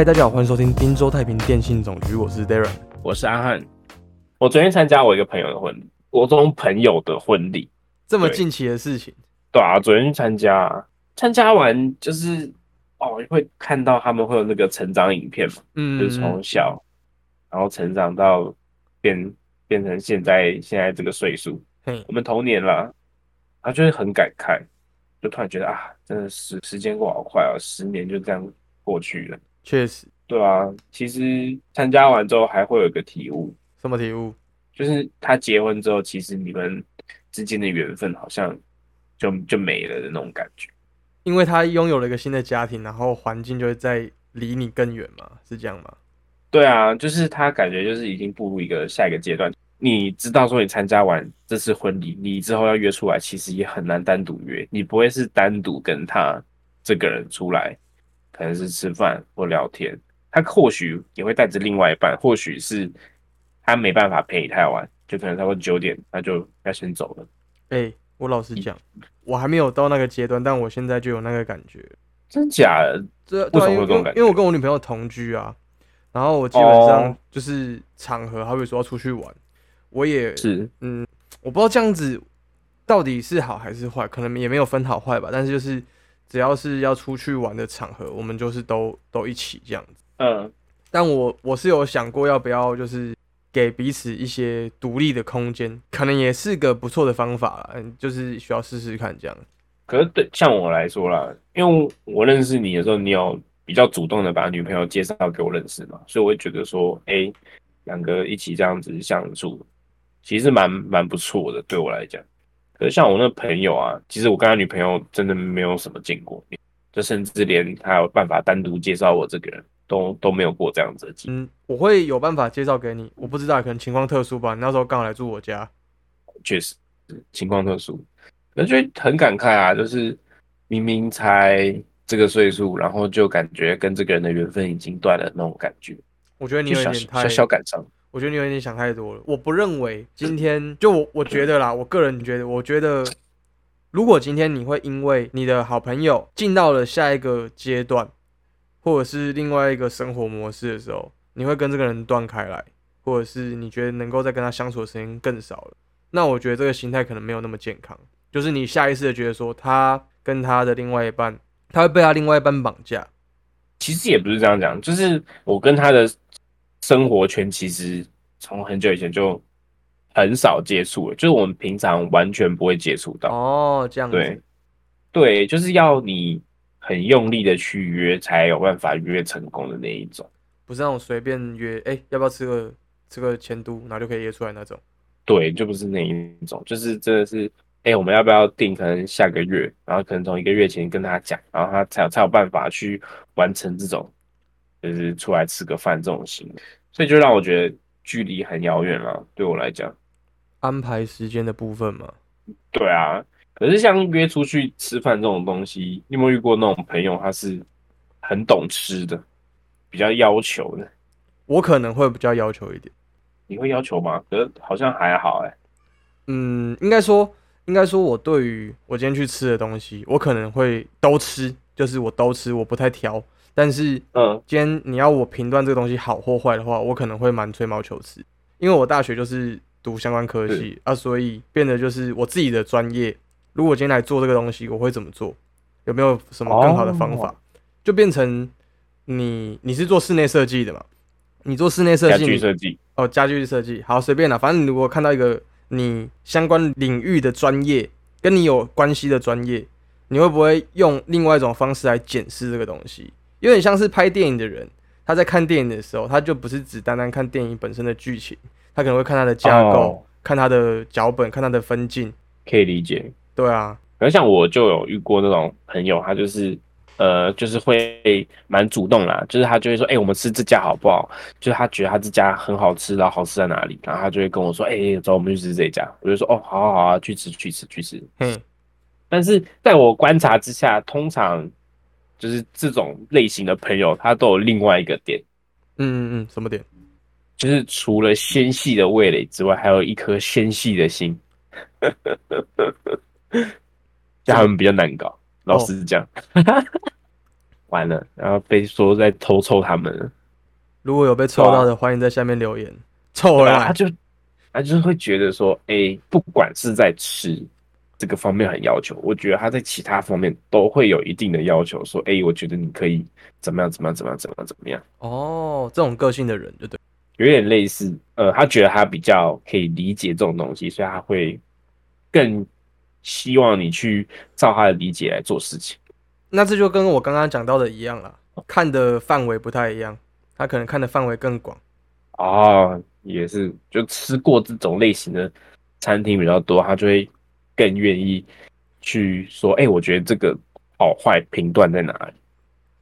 嗨，大家好，欢迎收听滨州太平电信总局，我是 Darren。我是阿汉。我昨天参加我一个朋友的婚礼，国中朋友的婚礼，这么近期的事情，对啊，昨天去参加，参加完就是哦，会看到他们会有那个成长影片嘛，嗯，就是从小然后成长到变变成现在现在这个岁数，嘿，我们同年了，他就会很感慨，就突然觉得啊，真的时时间过好快啊，十年就这样过去了。确实，对啊，其实参加完之后还会有一个体悟，什么体悟？就是他结婚之后，其实你们之间的缘分好像就就没了的那种感觉。因为他拥有了一个新的家庭，然后环境就会在离你更远嘛，是这样吗？对啊，就是他感觉就是已经步入一个下一个阶段。你知道说你参加完这次婚礼，你之后要约出来，其实也很难单独约，你不会是单独跟他这个人出来，可能是吃饭或聊天。他或许也会带着另外一半，或许是他没办法陪你太晚，就可能差不多九点他就要先走了。哎、我老实讲，我还没有到那个阶段，但我现在就有那个感觉。真假的？这为什么会有这种感觉因为我跟我女朋友同居啊，然后我基本上哦就是场合，好比说要出去玩，我也是嗯，我不知道这样子到底是好还是坏，可能也没有分好坏吧。但是就是只要是要出去玩的场合，我们就是都都一起这样子。嗯。但我我是有想过要不要就是给彼此一些独立的空间，可能也是个不错的方法啦。嗯，就是需要试试看这样。可是对像我来说啦，因为我认识你的时候，你有比较主动的把女朋友介绍给我认识嘛，所以我会觉得说，哎、两个一起这样子相处，其实蛮蛮不错的，对我来讲。可是像我那朋友啊，其实我跟他女朋友真的没有什么见过面，就甚至连他有办法单独介绍我这个人都都没有过这样子的经历。嗯，我会有办法介绍给你，我不知道，可能情况特殊吧。你那时候刚好来住我家，确实情况特殊，可是就很感慨啊，就是明明才这个岁数，然后就感觉跟这个人的缘分已经断了那种感觉，我觉得你有点太小小感伤。我觉得你有点想太多了。我不认为今天就我我觉得啦，我个人觉得，我觉得如果今天你会因为你的好朋友进到了下一个阶段，或者是另外一个生活模式的时候，你会跟这个人断开来，或者是你觉得能够再跟他相处的时间更少了，那我觉得这个心态可能没有那么健康。就是你下意识的觉得说，他跟他的另外一半，他会被他另外一半绑架。其实也不是这样讲，就是我跟他的生活圈其实从很久以前就很少接触了，就是我们平常完全不会接触到。哦，这样子。对，对，就是要你很用力的去约，才有办法约成功的那一种。不是那种随便约，哎、要不要吃个吃个前都，然后就可以约出来那种。对，就不是那一种，就是真的是，哎、我们要不要定？可能下个月，然后可能从一个月前跟他讲，然后他才有才有办法去完成这种，就是出来吃个饭这种行为，所以就让我觉得距离很遥远了。对我来讲，安排时间的部分嘛，对啊。可是像约出去吃饭这种东西，你有没有遇过那种朋友，他是很懂吃的，比较要求的？我可能会比较要求一点。你会要求吗？可是好像还好哎、嗯，应该说，应该说，我对于我今天去吃的东西，我可能会都吃，就是我都吃，我不太挑。但是嗯，今天你要我评断这个东西好或坏的话，我可能会蛮吹毛求疵，因为我大学就是读相关科系啊，所以变得就是我自己的专业。如果今天来做这个东西，我会怎么做？有没有什么更好的方法？哦就变成你你是做室内设计的嘛？你做室内设计，家具设计，哦，家具设计，好随便啦，反正你如果看到一个你相关领域的专业，跟你有关系的专业，你会不会用另外一种方式来检视这个东西？有点像是拍电影的人，他在看电影的时候，他就不是只单单看电影本身的剧情，他可能会看它的架构，哦看它的脚本，看它的分镜。可以理解。对啊，可是像我就有遇过那种朋友，他就是呃，就是会蛮主动啦，就是他就会说，哎、我们吃这家好不好？就是他觉得他这家很好吃，然后好吃在哪里，然后他就会跟我说，哎、走，我们去吃这一家。我就说，哦，好好好啊，去吃去吃去吃。嗯，但是在我观察之下，通常就是这种类型的朋友，他都有另外一个点，嗯嗯嗯，什么点？就是除了纤细的味蕾之外，还有一颗纤细的心，就他们比较难搞。老实讲，完了，然后被说在偷臭他们了，如果有被抽到的，欢迎在下面留言，凑回来。对啊他就他就是会觉得说，哎、不管是在吃这个方面很要求，我觉得他在其他方面都会有一定的要求，说，哎、我觉得你可以怎么样怎么样怎么样怎么样怎么样，哦，这种个性的人，对对。有点类似，呃，他觉得他比较可以理解这种东西，所以他会更希望你去照他的理解来做事情。那这就跟我刚刚讲到的一样了，看的范围不太一样，他可能看的范围更广。哦，也是，就吃过这种类型的餐厅比较多，他就会更愿意去说，哎、我觉得这个好坏评断在哪里？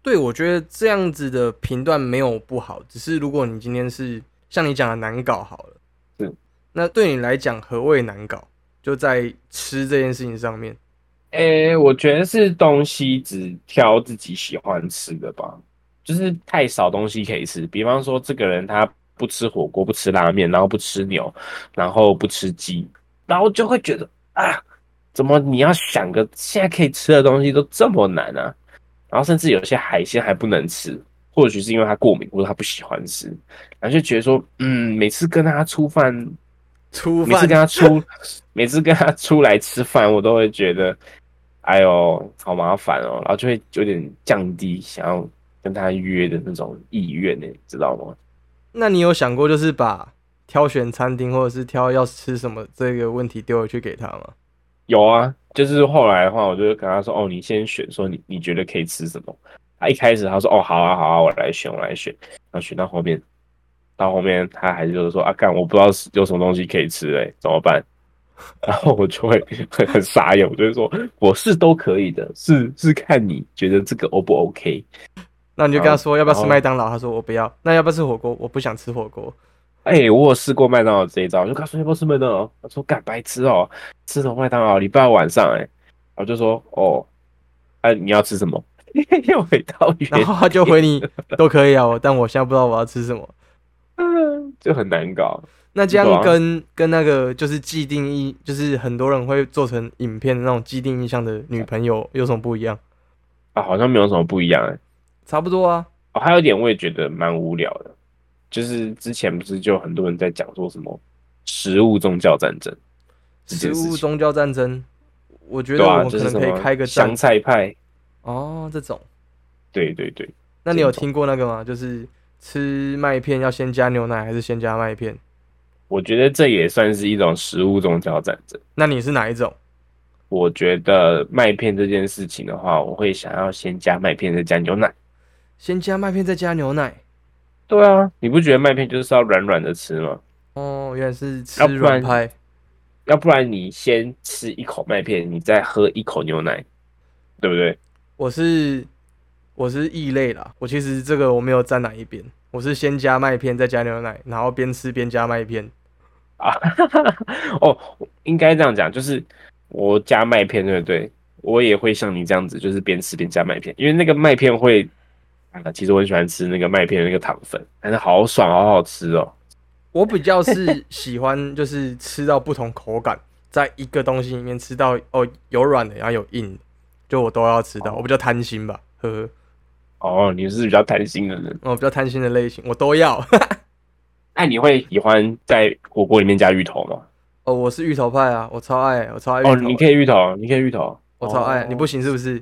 对，我觉得这样子的评断没有不好，只是如果你今天是像你讲的难搞好了，是，那对你来讲何谓难搞？就在吃这件事情上面。哎、我觉得是东西只挑自己喜欢吃的吧，就是太少东西可以吃。比方说，这个人他不吃火锅，不吃拉面，然后不吃牛，然后不吃鸡，然后就会觉得啊，怎么你要想个现在可以吃的东西都这么难啊？然后甚至有些海鲜还不能吃，或许是因为他过敏或者他不喜欢吃，然后就觉得说，嗯，每次跟他出饭出每次跟他出，每次跟他出来吃饭，我都会觉得，哎呦，好麻烦哦，然后就会有点降低想要跟他约的那种意愿呢，知道吗？那你有想过，就是把挑选餐厅或者是挑要吃什么这个问题丢回去给他吗？有啊，就是后来的话，我就跟他说，哦，你先选，说你你觉得可以吃什么？他一开始他说，哦，好啊，好啊，我来选，我来选，然后选到后面，到后面他还是就是说，啊，干，我不知道有什么东西可以吃哎，怎么办？然后我就会 很很傻眼，我就会说，我是都可以的，是是看你觉得这个 O 不 OK？那你就跟他说要不要吃麦当劳，他说我不要。那要不要吃火锅？我不想吃火锅。哎、我有试过麦当劳这一招，我就跟他说要不要吃麦当劳？他说干白痴哦、吃什么麦当劳？礼拜二晚上哎、我就说哦，哎、你要吃什么？又回到原然后他就回你都可以啊，但我现在不知道我要吃什么。嗯就很难搞。那这样跟、跟那个就是既定义，就是很多人会做成影片的那种既定印象的女朋友有什么不一样？啊，好像没有什么不一样哎、差不多啊。哦，还有一点我也觉得蛮无聊的，就是之前不是就很多人在讲说什么食物宗教战争食物宗教战争，我觉得我们可能可以开个香菜派，哦，这种。对对对，那你有听过那个吗？就是吃麦片要先加牛奶还是先加麦片？我觉得这也算是一种食物宗教战争。那你是哪一种？我觉得麦片这件事情的话，我会想要先加麦片，再加牛奶。先加麦片再加牛奶？对啊，你不觉得麦片就是要软软的吃吗？哦，原来是吃软派。要不然你先吃一口麦片，你再喝一口牛奶，对不对？我是我是异类啦，我其实这个我没有站哪一边，我是先加麦片再加牛奶，然后边吃边加麦片。啊，哦，应该这样讲，就是我加麦片，对不对？我也会像你这样子，就是边吃边加麦片，因为那个麦片会啊，其实我很喜欢吃那个麦片的那个糖粉，但是好爽，好好吃哦。我比较是喜欢就是吃到不同口感，在一个东西里面吃到哦有软的，然后有硬的，就我都要吃到，我比较贪心吧，呵呵，哦，你是比较贪心的人，我比较贪心的类型，我都要。那你会喜欢在火锅里面加芋头吗？哦，我是芋头派啊，我超爱，我超爱芋头。哦，你可以芋头，你可以芋头，我超爱，哦你不行是不是？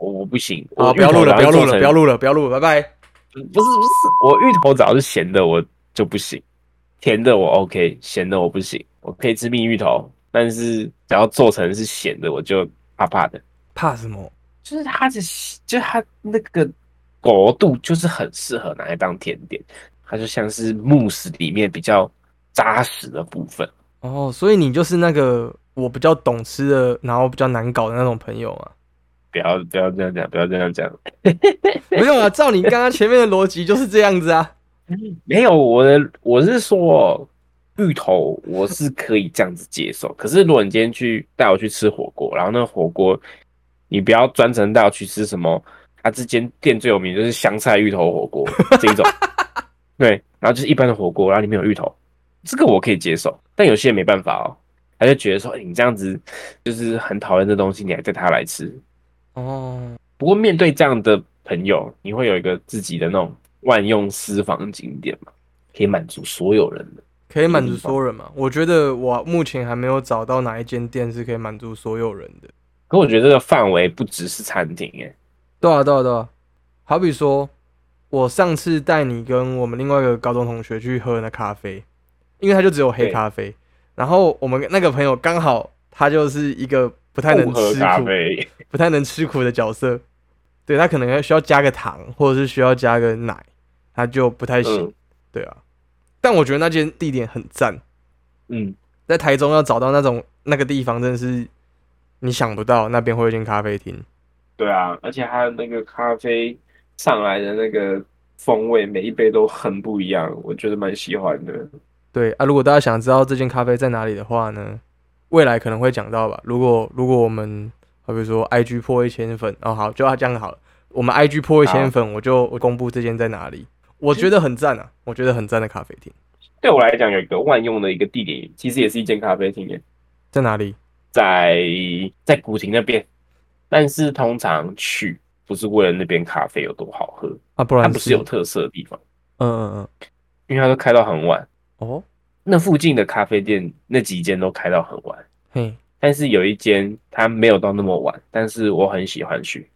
我我不行，啊，我不要录了，不要录了，不要录，了，不要录了，拜拜。不是不是，我芋头只要是咸的我就不行，甜的我 OK，咸的我不行，我可以吃蜜芋头，但是只要做成是咸的我就怕怕的，怕什么？就是它的就是它那个果度就是很适合拿来当甜点，它就像是慕斯里面比较扎实的部分。哦，所以你就是那个我比较懂吃的，然后比较难搞的那种朋友嘛？不要不要这样讲，不要这样讲。没有啊，照你刚刚前面的逻辑就是这样子啊。没有，我的我是说，芋头我是可以这样子接受。可是如果你今天去带我去吃火锅，然后那个火锅你不要专程带我去吃什么，它这间店最有名就是香菜芋头火锅 这一种，对，然后就是一般的火锅，然后里面有芋头，这个我可以接受。但有些人没办法哦，他就觉得说，哎、你这样子就是很讨厌这东西，你还带他来吃。哦，不过面对这样的朋友，你会有一个自己的那种万用私房景点吗？可以满足所有人的？可以满足所有人吗？我觉得我目前还没有找到哪一间店是可以满足所有人的。可我觉得这个范围不只是餐厅，哎，对啊，对啊，对啊。好比说，我上次带你跟我们另外一个高中同学去喝那咖啡，因为他就只有黑咖啡，然后我们那个朋友刚好他就是一个不太能吃苦、不太能吃苦的角色，对他可能要需要加个糖，或者是需要加个奶，他就不太行。对啊。但我觉得那间地点很赞，嗯，在台中要找到那种那个地方，真的是你想不到那边会有一间咖啡厅。对啊，而且它那个咖啡上来的那个风味，每一杯都很不一样，我觉得蛮喜欢的。对啊，如果大家想知道这间咖啡在哪里的话呢，未来可能会讲到吧。如果如果我们，好比如说 IG 破一千粉，哦好，就要这样好了。我们 IG 破一千粉，我就公布这间在哪里。我觉得很赞啊！我觉得很赞的咖啡厅。对我来讲，有一个万用的一个地点，其实也是一间咖啡厅耶。在哪里？在在古亭那边。但是通常去不是为了那边咖啡有多好喝啊，不然它不是有特色的地方。嗯嗯嗯，因为它都开到很晚哦。那附近的咖啡店那几间都开到很晚。嘿，但是有一间它没有到那么晚，但是我很喜欢去。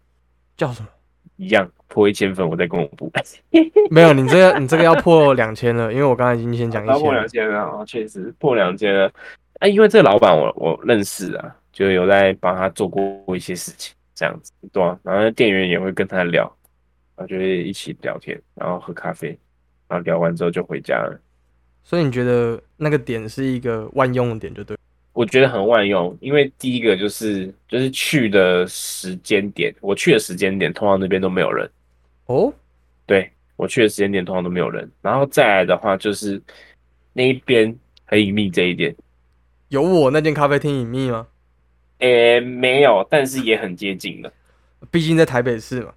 叫什么？一样破一千分，我再公布。没有，你这个你这个要破两千了，因为我刚才已经先讲一千。破两千了啊，确实破两千了。啊，因为这个老板我我认识啊，就有在帮他做过一些事情，这样子对啊。然后店员也会跟他聊，然后就会一起聊天，然后喝咖啡，然后聊完之后就回家了。所以你觉得那个点是一个万用的点，就对。我觉得很万用，因为第一个就是就是去的时间点，我去的时间点通常那边都没有人哦。对我去的时间点通常都没有人，然后再来的话就是那一边很隐秘这一点，有我那间咖啡厅隐秘吗？诶，没有，但是也很接近了。毕竟在台北市嘛。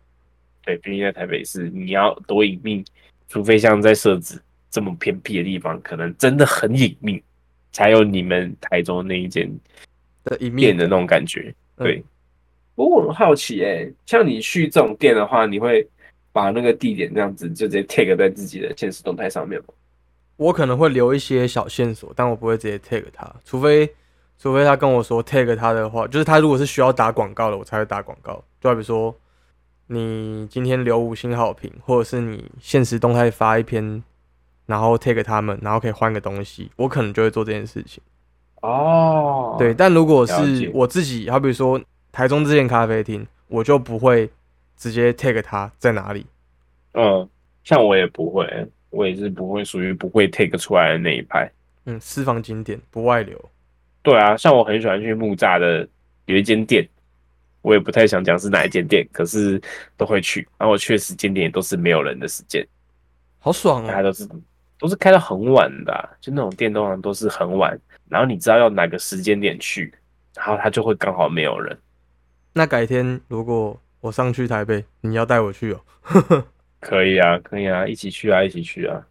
对，毕竟在台北市，你要多隐秘，除非像在设置这么偏僻的地方，可能真的很隐秘。才有你们台中那一间的一面的那种感觉，对。不过我很好奇，哎，像你去这种店的话，你会把那个地点这样子就直接 tag 在自己的现实动态上面吗？我可能会留一些小线索，但我不会直接 tag 他，除非除非他跟我说 tag 他的话，就是他如果是需要打广告的，我才会打广告。就比如说你今天留五星好评，或者是你现实动态发一篇。然后 take 他们，然后可以换个东西，我可能就会做这件事情。哦，对，但如果是我自己，好比说台中这间咖啡厅，我就不会直接 take 它在哪里。嗯，像我也不会，我也是不会属于不会 take 出来的那一派。嗯，私房景点不外流。对啊，像我很喜欢去木栅的有一间店，我也不太想讲是哪一间店，可是都会去。然后我去的时间点都是没有人的时间，好爽啊！大家都是。都是开到很晚的，就那种店通常都是很晚，然后你知道要哪个时间点去，然后他就会刚好没有人。那改天如果我上去台北，你要带我去哦？可以啊，可以啊，一起去啊，一起去啊。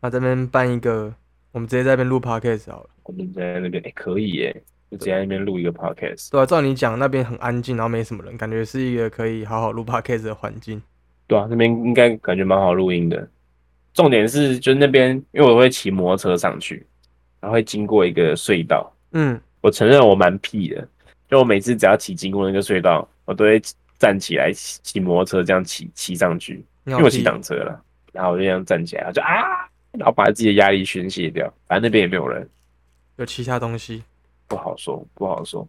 那这边办一个，我们直接在那边录 podcast 好了。我们在那边，哎，可以耶，就直接在那边录一个 podcast。对啊，照你讲，那边很安静，然后没什么人，感觉是一个可以好好录 podcast 的环境。对啊，那边应该感觉蛮好录音的。重点是，就是那边，因为我会骑摩托车上去，然后会经过一个隧道。嗯，我承认我蛮屁的，就我每次只要骑经过那个隧道，我都会站起来骑骑摩托车这样骑骑上去，因为我骑挡车了，然后我就这样站起来，就啊，然后把自己的压力宣泄掉。反正那边也没有人，有其他东西不好说，不好说。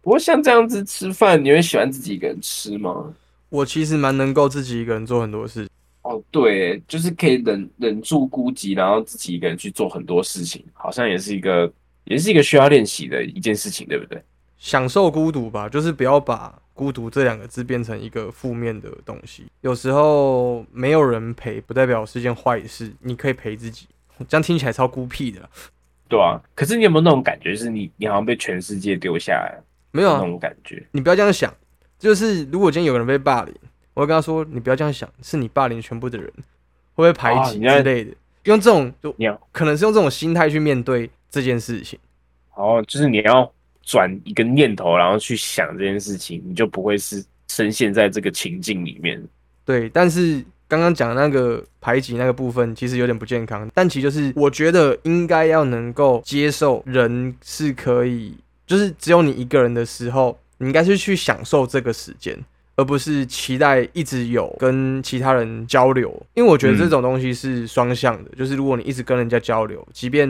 不过像这样子吃饭，你会喜欢自己一个人吃吗？我其实蛮能够自己一个人做很多事。哦，对，就是可以忍忍住孤寂，然后自己一个人去做很多事情，好像也是一个，也是一个需要练习的一件事情，对不对？享受孤独吧，就是不要把孤独这两个字变成一个负面的东西。有时候没有人陪，不代表是件坏事，你可以陪自己，这样听起来超孤僻的。对啊，可是你有没有那种感觉，是你你好像被全世界丢下来？没有啊，那种感觉。你不要这样想，就是如果今天有个人被霸凌。我会跟他说：“你不要这样想，是你霸凌全部的人，会不会排挤之类的？用这种就可能是用这种心态去面对这件事情。哦，就是你要转一个念头，然后去想这件事情，你就不会是深陷在这个情境里面。对，但是刚刚讲的那个排挤那个部分，其实有点不健康。但其实就是我觉得应该要能够接受人是可以，就是只有你一个人的时候，你应该是去享受这个时间，而不是期待一直有跟其他人交流。因为我觉得这种东西是双向的，就是如果你一直跟人家交流，即便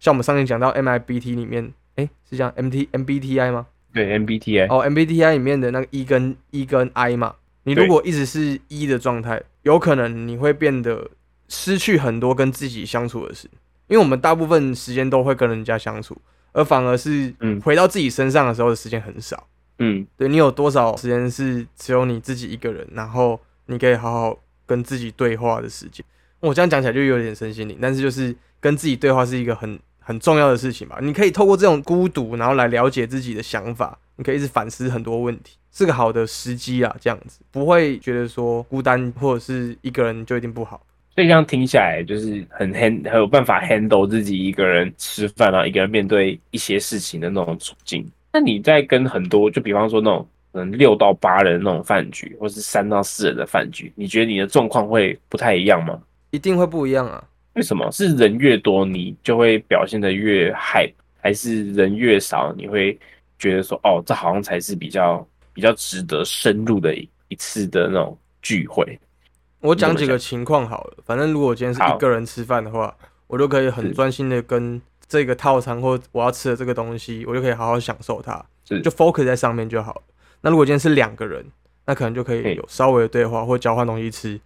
像我们上面讲到 MIBT 里面，哎，是这样 MT MBTI 吗？对 MBTI 哦，MBTI 里面的那个 E 跟 E 跟 I 嘛，你如果一直是 E 的状态，有可能你会变得失去很多跟自己相处的事，因为我们大部分时间都会跟人家相处，而反而是嗯回到自己身上的时候的时间很少。嗯对你有多少时间是只有你自己一个人，然后你可以好好跟自己对话的时间？我这样讲起来就有点身心灵，但是就是跟自己对话是一个很很重要的事情吧。你可以透过这种孤独，然后来了解自己的想法，你可以一直反思很多问题，是个好的时机啊。这样子不会觉得说孤单或者是一个人就一定不好。所以这样听起来，就是很 hand 很有办法 handle 自己一个人吃饭啊，一个人面对一些事情的那种处境。那你在跟很多，就比方说那种嗯六到八人那种饭局，或是三到四人的饭局，你觉得你的状况会不太一样吗？一定会不一样啊！为什么？是人越多，你就会表现的越嗨，还是人越少，你会觉得说，哦，这好像才是比较比较值得深入的一一次的那种聚会？我讲几个情况好了，反正如果我今天是一个人吃饭的话，我就可以很专心的跟这个套餐或我要吃的这个东西，我就可以好好享受它，就 focus 在上面就好了。那如果今天是两个人，那可能就可以有稍微的对话或交换东西吃。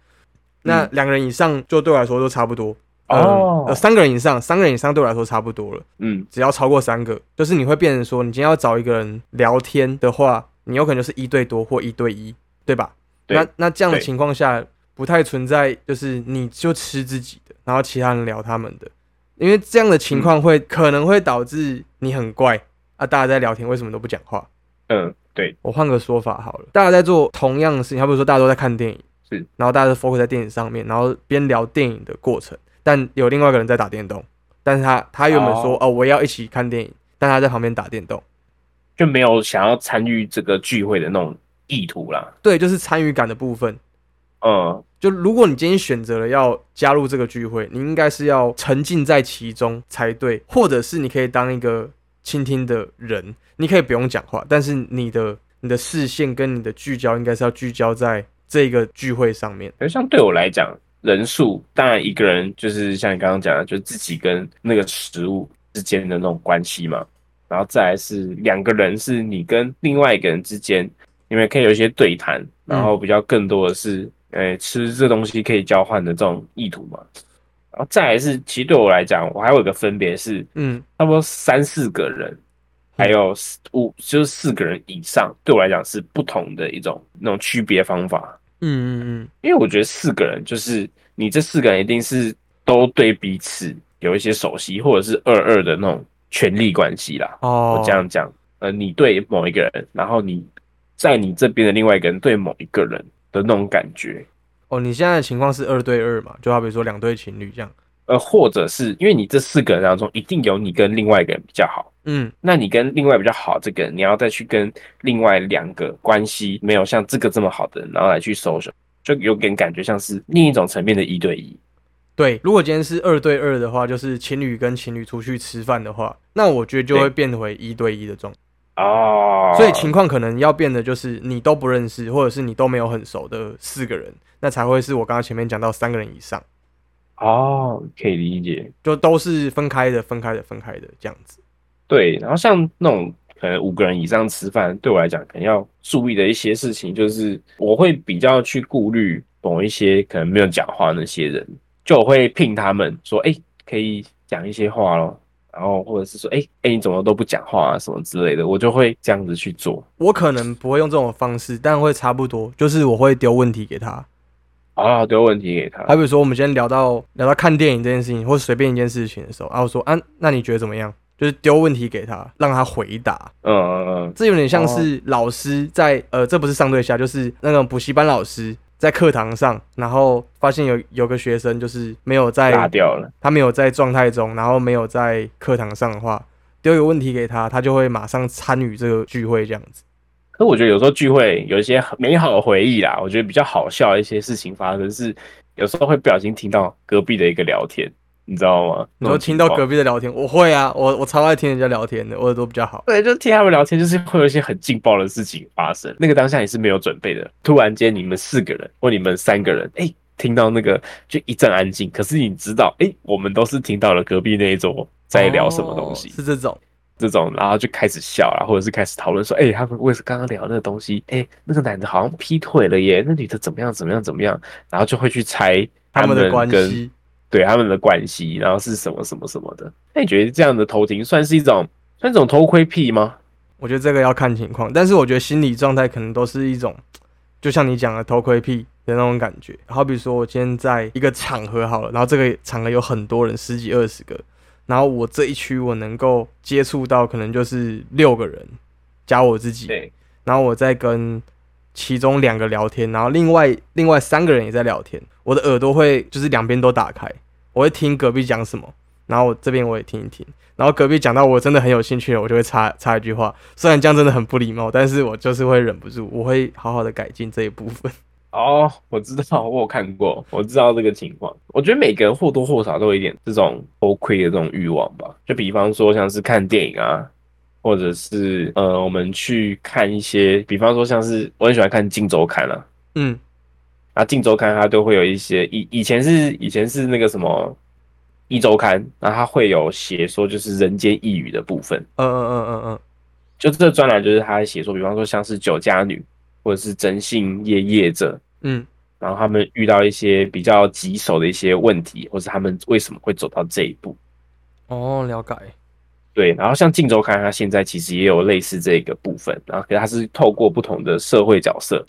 那嗯两个人以上就对我来说都差不多。嗯哦呃，三个人以上，三个人以上对我来说差不多了。嗯，只要超过三个，就是你会变成说，你今天要找一个人聊天的话，你有可能就是一对多或一对一，对吧？对那那这样的情况下，不太存在就是你就吃自己的，然后其他人聊他们的，因为这样的情况会、可能会导致你很怪啊，大家在聊天为什么都不讲话？嗯，对，我换个说法好了，大家在做同样的事情，好比说大家都在看电影，是，然后大家都 focus 在电影上面，然后边聊电影的过程，但有另外一个人在打电动，但是他他原本说哦我要一起看电影，但他在旁边打电动，就没有想要参与这个聚会的那种意图啦。对，就是参与感的部分。嗯，就如果你今天选择了要加入这个聚会，你应该是要沉浸在其中才对，或者是你可以当一个倾听的人，你可以不用讲话，但是你的你的视线跟你的聚焦应该是要聚焦在这个聚会上面。可是像对我来讲，人数当然一个人就是像你刚刚讲的，就是自己跟那个食物之间的那种关系嘛，然后再来是两个人，是你跟另外一个人之间，你们可以有一些对谈，然后比较更多的是，呃，吃这东西可以交换的这种意图嘛。然后再来是，其实对我来讲，我还有一个分别是，嗯，差不多三四个人，还有四五就是四个人以上，对我来讲是不同的一种那种区别方法。嗯嗯嗯，因为我觉得四个人就是你这四个人一定是都对彼此有一些熟悉，或者是二二的那种权力关系啦。哦我这样讲，呃，你对某一个人，然后你在你这边的另外一个人对某一个人的那种感觉，哦，你现在的情况是二对二嘛？就好比说两对情侣这样。呃，或者是因为你这四个人当中一定有你跟另外一个人比较好。嗯，那你跟另外比较好这个人，你要再去跟另外两个关系没有像这个这么好的人，然后来去 social，就有点感觉像是另一种层面的一对一。对。如果今天是二对二的话，就是情侣跟情侣出去吃饭的话，那我觉得就会变回一对一的状态。哦，所以情况可能要变的就是你都不认识，或者是你都没有很熟的四个人，那才会是我刚刚前面讲到三个人以上，哦，可以理解。就都是分开的、分开的、分开的这样子。对，然后像那种可能五个人以上吃饭，对我来讲可能要注意的一些事情，就是我会比较去顾虑某一些可能没有讲话那些人，就我会聘他们说，哎，可以讲一些话咯。然后或者是说，哎哎，你怎么都不讲话啊，什么之类的，我就会这样子去做。我可能不会用这种方式，但会差不多，就是我会丢问题给他。啊，丢问题给他。好比说，我们今天聊到聊到看电影这件事情，或者随便一件事情的时候，然后说啊，那你觉得怎么样？就是丢问题给他，让他回答。嗯嗯嗯，这有点像是老师在呃，这不是上对下，就是那种补习班老师在课堂上，然后发现有有个学生就是没有在拉掉了。他没有在状态中，然后没有在课堂上的话，丢一个问题给他，他就会马上参与这个聚会这样子。可我觉得有时候聚会有一些很美好的回忆啦，我觉得比较好笑的一些事情发生是，有时候会不小心听到隔壁的一个聊天，你知道吗？你说听到隔壁的聊天，我会啊，我我超爱听人家聊天的，我耳朵比较好。对，就听他们聊天，就是会有一些很劲爆的事情发生。那个当下也是没有准备的，突然间你们四个人或你们三个人，哎，听到那个就一阵安静。可是你知道，哎，我们都是听到了隔壁那一桌在聊什么东西，是这种。这种，然后就开始笑啊，或者是开始讨论说，哎，他们为什么刚刚聊那个东西？哎，那个男的好像劈腿了耶，那女的怎么样怎么样怎么样？然后就会去猜他们的关系，对他们的关系，然后是什么什么什么的。那你觉得这样的偷听算是一种算一种偷窥癖吗？我觉得这个要看情况，但是我觉得心理状态可能都是一种，就像你讲的偷窥癖的那种感觉。好比说我今天在一个场合好了，然后这个场合有很多人，十几二十个。然后我这一区我能够接触到可能就是六个人加我自己，然后我再跟其中两个聊天，然后另外另外三个人也在聊天，我的耳朵会就是两边都打开，我会听隔壁讲什么，然后我这边我也听一听，然后隔壁讲到我真的很有兴趣了，我就会插 插一句话，虽然这样真的很不礼貌，但是我就是会忍不住，我会好好的改进这一部分。哦，我知道，我有看过，我知道这个情况。我觉得每个人或多或少都有一点这种偷窥的这种欲望吧。就比方说，像是看电影啊，或者是呃，我们去看一些，比方说像是我很喜欢看《镜周刊》啊，嗯，啊，《镜周刊》它都会有一些以以前是以前是那个什么《一周刊》，然后它会有写说就是人间异语的部分，嗯嗯嗯嗯嗯，就这专栏就是他写说，比方说像是酒家女。或者是征信业业者，嗯，然后他们遇到一些比较棘手的一些问题，或是他们为什么会走到这一步？哦，了解。对，然后像《镜周刊》，它现在其实也有类似这个部分，然后可是它是透过不同的社会角色，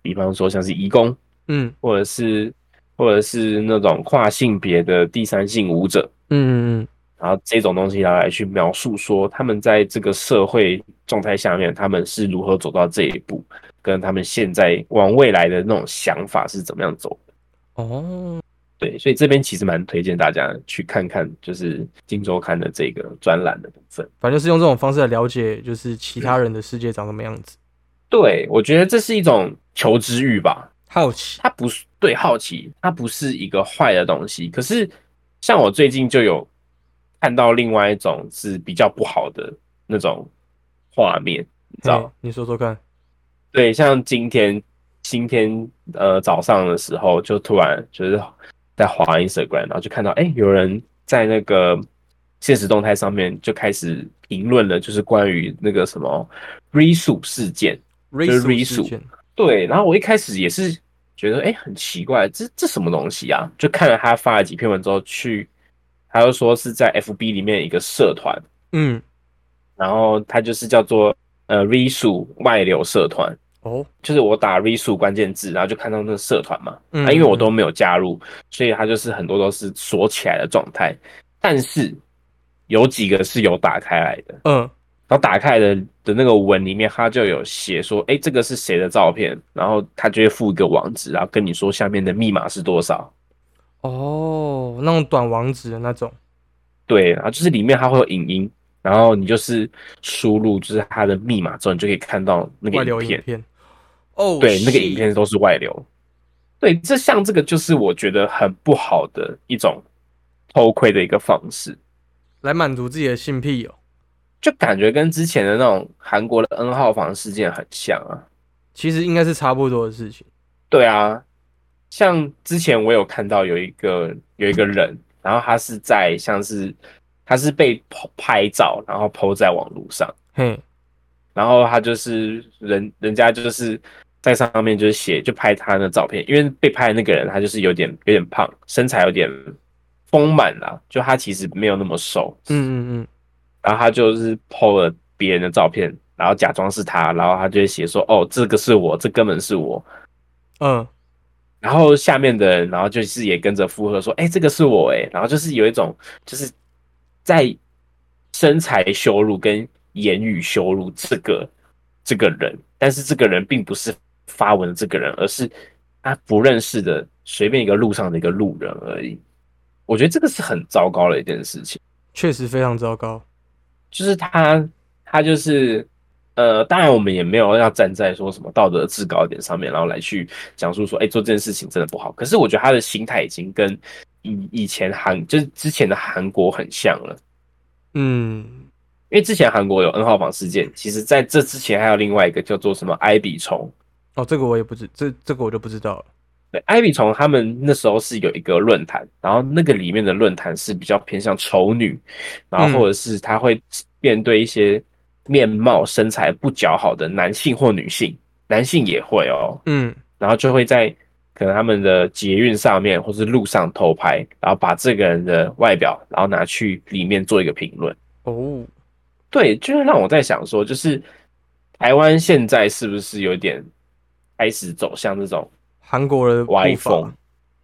比方说像是义工，嗯，或者是或者是那种跨性别的第三性舞者，嗯嗯嗯。然后这种东西来去描述说，他们在这个社会状态下面，他们是如何走到这一步，跟他们现在往未来的那种想法是怎么样走的。哦，对，所以这边其实蛮推荐大家去看看，就是《金周刊》的这个专栏的部分。反正就是用这种方式来了解，就是其他人的世界长什么样子。对，我觉得这是一种求知欲吧，好奇。它不是对好奇，它不是一个坏的东西。可是像我最近就有。看到另外一种是比较不好的那种画面，你知道？你说说看。对，像今天今天呃早上的时候，就突然就是在滑 Instagram，然后就看到哎，有人在那个现实动态上面就开始评论了，就是关于那个什么 Resu 事件，Resu 对，然后我一开始也是觉得哎很奇怪，这这什么东西啊？就看了他发了几篇文之后去。他又说是在 FB 里面一个社团，嗯，然后他就是叫做呃 r e s u 外流社团哦，就是我打 r e s u 关键字，然后就看到那个社团嘛，嗯，因为我都没有加入，所以他就是很多都是锁起来的状态，但是有几个是有打开来的，嗯，然后打开的的那个文里面，它就有写说，哎，这个是谁的照片，然后他就会附一个网址，然后跟你说下面的密码是多少。哦，那种短网址的那种，对，然后就是里面它会有影音，然后你就是输入就是它的密码之后，你就可以看到那个影片。哦，对，那个影片都是外流。对，这像这个就是我觉得很不好的一种偷窥的一个方式，来满足自己的性癖哦，就感觉跟之前的那种韩国的 N 号房事件很像啊。其实应该是差不多的事情。对啊。像之前我有看到有一个有一个人，然后他是在像是他是被拍拍照，然后 PO 在网络上，嘿，然后他就是人人家就是在上面就是写就拍他的照片，因为被拍的那个人他就是有点有点胖，身材有点丰满啦，就他其实没有那么瘦，嗯嗯嗯，然后他就是 PO 了别人的照片，然后假装是他，然后他就会写说哦这个是我，这根本是我，嗯。然后下面的人，然后就是也跟着附和说：“哎，这个是我哎。”然后就是有一种就是在身材羞辱跟言语羞辱这个这个人，但是这个人并不是发文的这个人，而是他不认识的随便一个路上的一个路人而已。我觉得这个是很糟糕的一件事情，确实非常糟糕。就是他他就是呃，当然我们也没有要站在说什么道德制高点上面，然后来去讲述说，哎，做这件事情真的不好。可是我觉得他的心态已经跟以以前韩就是之前的韩国很像了。嗯，因为之前韩国有 N 号房事件，其实在这之前还有另外一个叫做什么埃比虫。哦，这个我也不知，这这个我就不知道了。对，埃比虫他们那时候是有一个论坛，然后那个里面的论坛是比较偏向丑女，然后或者是他会面对一些面貌身材不姣好的男性或女性，男性也会哦，嗯，然后就会在可能他们的捷运上面或是路上偷拍，然后把这个人的外表，然后拿去里面做一个评论。哦，对，就是让我在想说，就是台湾现在是不是有点开始走向这种？韩国的歪风，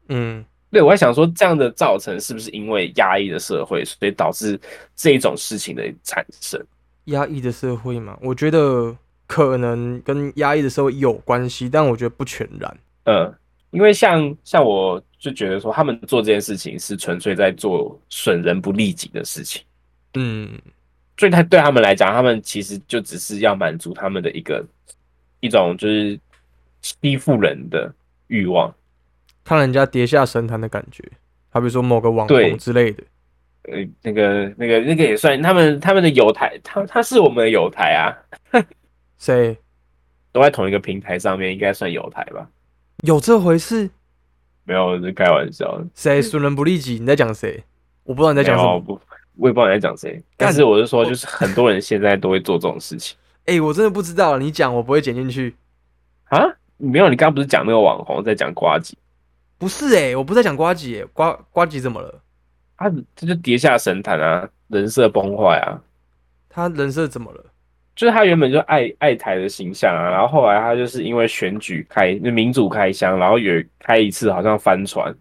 嗯，对我在想说，这样的造成是不是因为压抑的社会，所以导致这种事情的产生？压抑的社会嘛，我觉得可能跟压抑的社会有关系，但我觉得不全然。嗯，因为像像我就觉得说，他们做这件事情是纯粹在做损人不利己的事情。嗯，所以他对他们来讲，他们其实就只是要满足他们的一个一种就是欺负人的。欲望，看人家跌下神坛的感觉，好比说某个网红之类的，呃，那个、那个、那个也算他们他们的友台，他他是我们的友台啊。谁？都在同一个平台上面，应该算友台吧？有这回事？没有，是开玩笑。谁损人不利己？你在讲谁？我不知道你在讲什么，不，我也不知道你在讲谁。但是我是说，就是很多人现在都会做这种事情。哎，我真的不知道，你讲我不会剪进去啊。没有，你刚刚不是讲那个网红在讲瓜吉？不是哎，我不在讲瓜吉，瓜瓜吉怎么了？他这就跌下神坛啊，人设崩坏啊。他人设怎么了？就是他原本就爱爱台的形象啊，然后后来他就是因为选举开民主开箱，然后有开一次好像翻船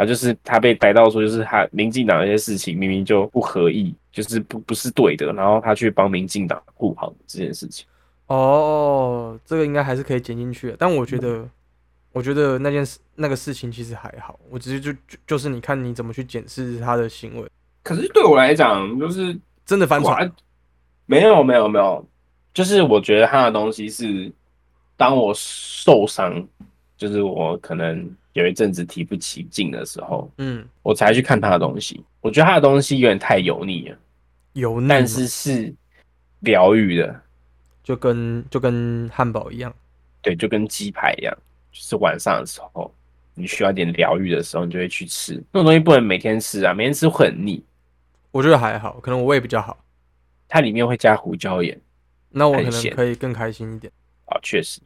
啊，就是他被逮到说就是他民进党一些事情明明就不合意，就是不不是对的，然后他去帮民进党护航这件事情。哦，这个应该还是可以剪进去的，但我觉得，我觉得那件事那个事情其实还好，我直接就就就是你看你怎么去检视他的行为。可是对我来讲，就是真的翻船？没有没有没有，就是我觉得他的东西是，当我受伤，就是我可能有一阵子提不起劲的时候，嗯，我才去看他的东西。我觉得他的东西有点太油腻了，油腻，但是是疗愈的。就跟就跟汉堡一样，对，就跟鸡排一样，就是晚上的时候，你需要点疗愈的时候，你就会去吃那种东西。不能每天吃啊，每天吃会很腻。我觉得还好，可能我胃比较好，它里面会加胡椒盐，那我可能可以更开心一点。啊，确实，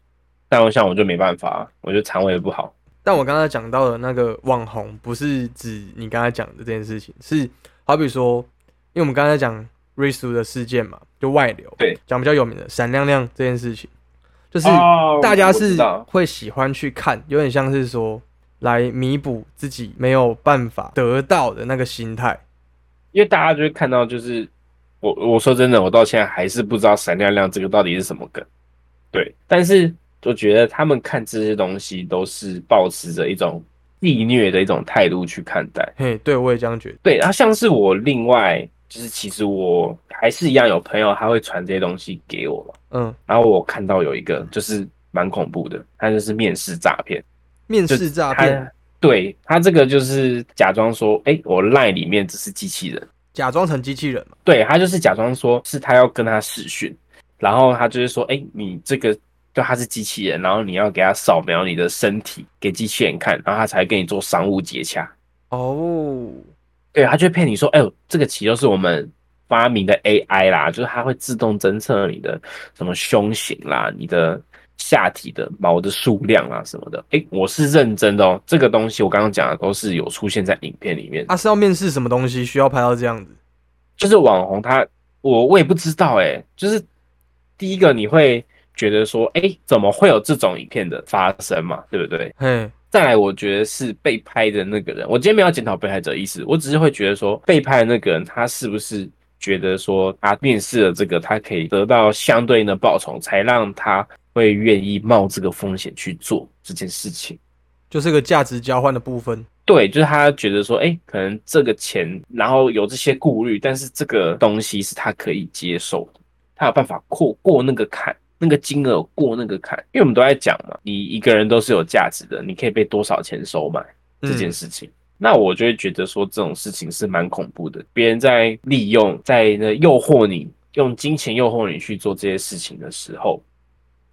但我想我就没办法，我觉得肠胃不好。但我刚才讲到的那个网红，不是指你刚才讲的这件事情，是好比说，因为我们刚才讲。瑞苏的事件嘛，就外流。对，讲比较有名的闪亮亮这件事情，就是大家是会喜欢去看，有点像是说来弥补自己没有办法得到的那个心态。因为大家就会看到，就是我我说真的，我到现在还是不知道闪亮亮这个到底是什么梗。对，但是我觉得他们看这些东西都是保持着一种地虐的一种态度去看待。嘿，对我也这样觉得。对，然后像是我另外。就是其实我还是一样有朋友，他会传这些东西给我嘛。嗯，然后我看到有一个就是蛮恐怖的，他就是面试诈骗。面试诈骗，对他这个就是假装说，哎，我赖里面只是机器人，假装成机器人嘛。对他就是假装说是他要跟他试训，然后他就是说，哎，你这个对他是机器人，然后你要给他扫描你的身体给机器人看，然后他才跟你做商务接洽。哦。对，他就骗你说：“哎呦，这个其实是我们发明的 AI 啦，就是它会自动侦测你的什么胸型啦、你的下体的毛的数量啊什么的。”哎，我是认真的哦，这个东西我刚刚讲的都是有出现在影片里面。他是要面试什么东西，需要拍到这样子？就是网红他，我我也不知道哎。就是第一个你会觉得说：“哎，怎么会有这种影片的发生嘛？对不对？”嗯。再来，我觉得是被拍的那个人。我今天没有检讨被害者意思，我只是会觉得说，被拍的那个人他是不是觉得说，他面试了这个，他可以得到相对应的报酬，才让他会愿意冒这个风险去做这件事情，就是个价值交换的部分。对，就是他觉得说，哎，可能这个钱，然后有这些顾虑，但是这个东西是他可以接受的。他有办法过过那个坎，那个金额过那个坎。因为我们都在讲嘛，你一个人都是有价值的，你可以被多少钱收买这件事情。那我就会觉得说这种事情是蛮恐怖的，别人在利用，在那诱惑你，用金钱诱惑你去做这些事情的时候，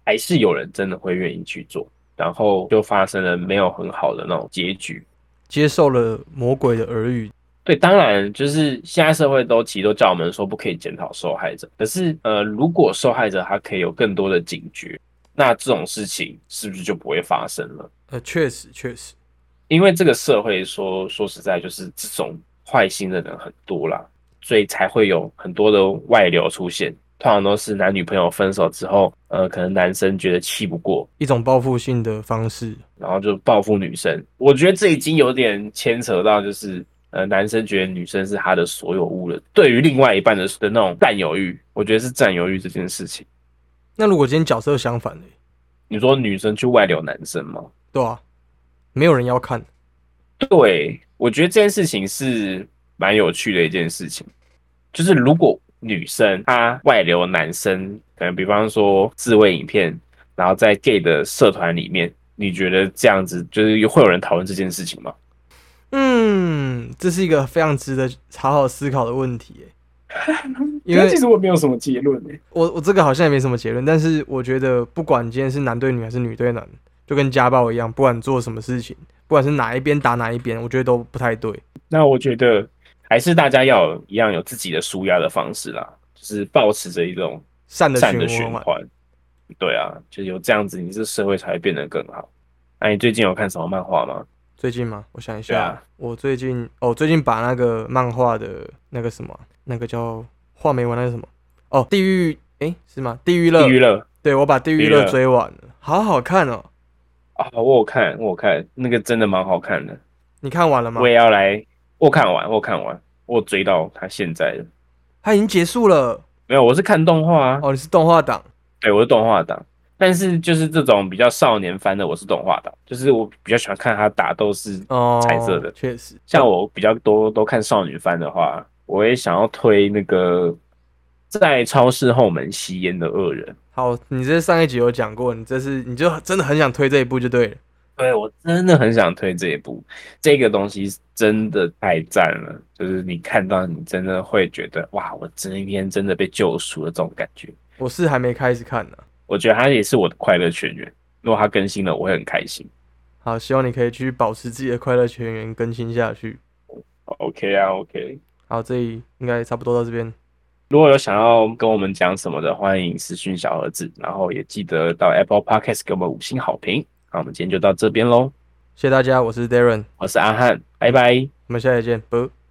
还是有人真的会愿意去做，然后就发生了没有很好的那种结局。接受了魔鬼的耳语，对，当然就是现在社会都其实都叫我们说不可以检讨受害者，可是呃，如果受害者他可以有更多的警觉，那这种事情是不是就不会发生了？呃，确实确实，因为这个社会说说实在就是这种坏心的人很多啦，所以才会有很多的外流出现，通常都是男女朋友分手之后，呃，可能男生觉得气不过，一种报复性的方式。然后就报复女生。我觉得这已经有点牵扯到，就是呃，男生觉得女生是他的所有物了。对于另外一半的的那种占有欲，我觉得是占有欲这件事情。那如果今天角色相反呢？你说女生去外流男生吗？对啊，没有人要看。对，我觉得这件事情是蛮有趣的一件事情。就是如果女生她外流男生，可能比方说自慰影片，然后在 gay 的社团里面，你觉得这样子就是会有人讨论这件事情吗？嗯，这是一个非常值得好好思考的问题耶。因为其实我没有什么结论诶。我我这个好像也没什么结论，但是我觉得不管今天是男对女还是女对男，就跟家暴一样，不管做什么事情，不管是哪一边打哪一边，我觉得都不太对。那我觉得还是大家要有一样有自己的舒压的方式啦，就是保持着一种善的善的循环嘛。循环。对啊，就有这样子，你这社会才会变得更好。那你最近有看什么漫画吗？最近吗？我想一下，啊我最近哦，最近把那个漫画的那个什么，那个叫画没完，那个什么哦，地狱诶，是吗？地狱乐，地狱乐对我把地狱乐乐追完了，好好看哦。啊，我有看，我有看，那个真的蛮好看的。你看完了吗我？也要来，我看完，我看完，我追到他现在的。他已经结束了没有，我是看动画啊，哦，你是动画党对，我是动画党。但是就是这种比较少年番的，我是动画党，就是我比较喜欢看他打斗是哦，彩色的确实。像我比较多都看少女番的话，我也想要推那个在超市后门吸烟的恶人。好，你这上一集有讲过，你这是你就真的很想推这一部就对了。对我真的很想推这一部，这个东西真的太赞了，就是你看到你真的会觉得哇，我今天真的被救赎了这种感觉。我是还没开始看呢。我觉得它也是我的快乐泉源，如果它更新了，我会很开心。好，希望你可以继续保持自己的快乐泉源更新下去。OK 啊，OK。好，这里应该差不多到这边。如果有想要跟我们讲什么的，欢迎私讯小盒子，然后也记得到 Apple Podcast 给我们五星好评。那我们今天就到这边喽，谢谢大家，我是 Darren，我是阿汉，拜拜。我们下期见，啵。